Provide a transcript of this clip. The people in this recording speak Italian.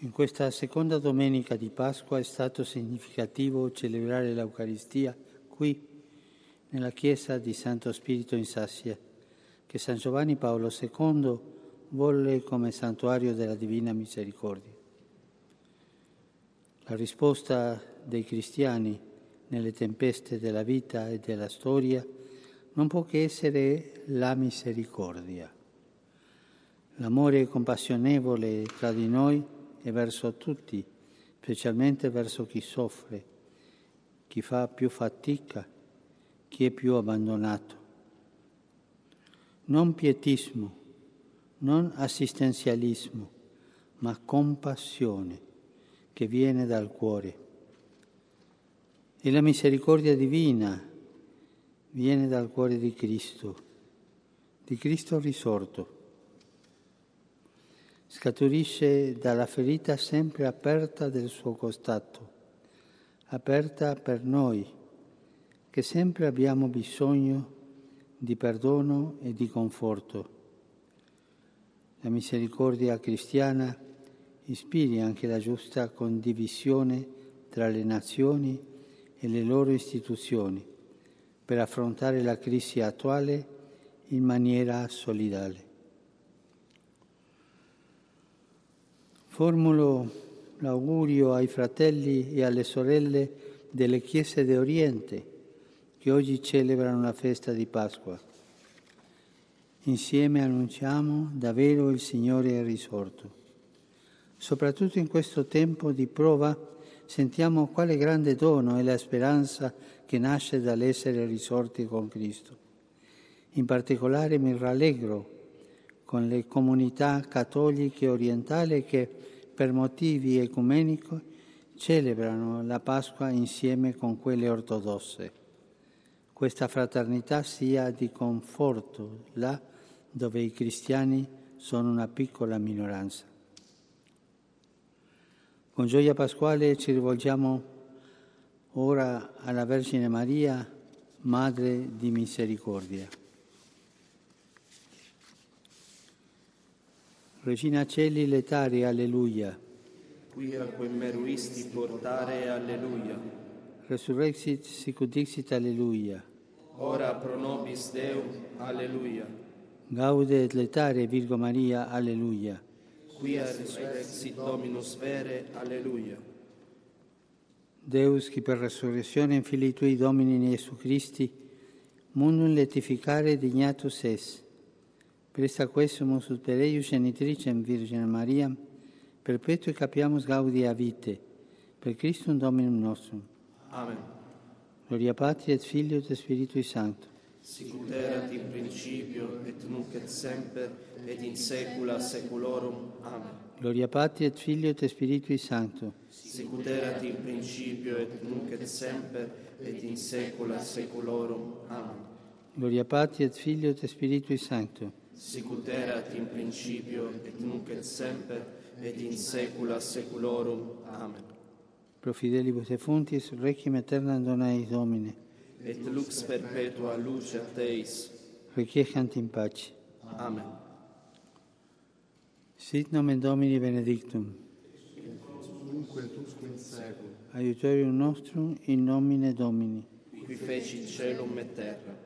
In questa seconda domenica di Pasqua è stato significativo celebrare l'Eucaristia qui, nella chiesa di Santo Spirito in Sassia, che San Giovanni Paolo II volle come santuario della Divina Misericordia. La risposta dei cristiani nelle tempeste della vita e della storia non può che essere la misericordia. L'amore compassionevole tra di noi e verso tutti, specialmente verso chi soffre, chi fa più fatica, chi è più abbandonato. Non pietismo, non assistenzialismo, ma compassione che viene dal cuore. E la misericordia divina viene dal cuore di Cristo, di Cristo risorto scaturisce dalla ferita sempre aperta del suo costato, aperta per noi, che sempre abbiamo bisogno di perdono e di conforto. La misericordia cristiana ispiri anche la giusta condivisione tra le nazioni e le loro istituzioni per affrontare la crisi attuale in maniera solidale. Formulo l'augurio ai fratelli e alle sorelle delle chiese d'Oriente che oggi celebrano la festa di Pasqua. Insieme annunciamo davvero il Signore è risorto. Soprattutto in questo tempo di prova sentiamo quale grande dono è la speranza che nasce dall'essere risorti con Cristo. In particolare mi rallegro con le comunità cattoliche orientali che per motivi ecumenici celebrano la Pasqua insieme con quelle ortodosse. Questa fraternità sia di conforto là dove i cristiani sono una piccola minoranza. Con gioia pasquale ci rivolgiamo ora alla Vergine Maria, Madre di Misericordia. Regina Celi letari, alleluia. Qui a quem meruisti portare, alleluia. Resurrexit sicut dixit, alleluia. Ora pro nobis Deum, alleluia. Gaude et letare, Virgo Maria, alleluia. Quia resurrexit Dominus vere, alleluia. Deus, qui per resurrezione in Filii Tui Domini Iesu Christi, mundum letificare dignatus es, Presta quesumus ut per eius genitricem Virgine Maria, perpetui capiamus gaudia vite, per Christum Dominum nostrum. Amen. Gloria Patri et Filio et Spiritui Sancto. Sicut erat in principio et nunc et semper et in saecula saeculorum. Amen. Gloria Patri et Filio et Spiritui Sancto. Sicut erat in principio et nunc et semper et in saecula saeculorum. Amen. Gloria Patri et Filio et Spiritui Sancto. Sicut erat in principio et nunc et semper et in saecula saeculorum. Amen. Pro fidelibus et fontis, requiem aeternam dona eis Domine. Et lux perpetua luce a Teis. Requiescant in pace. Amen. Sit nomen Domini benedictum. Dunque et usque in seculum, Aiutorium nostrum in nomine Domini. qui feci celum et terra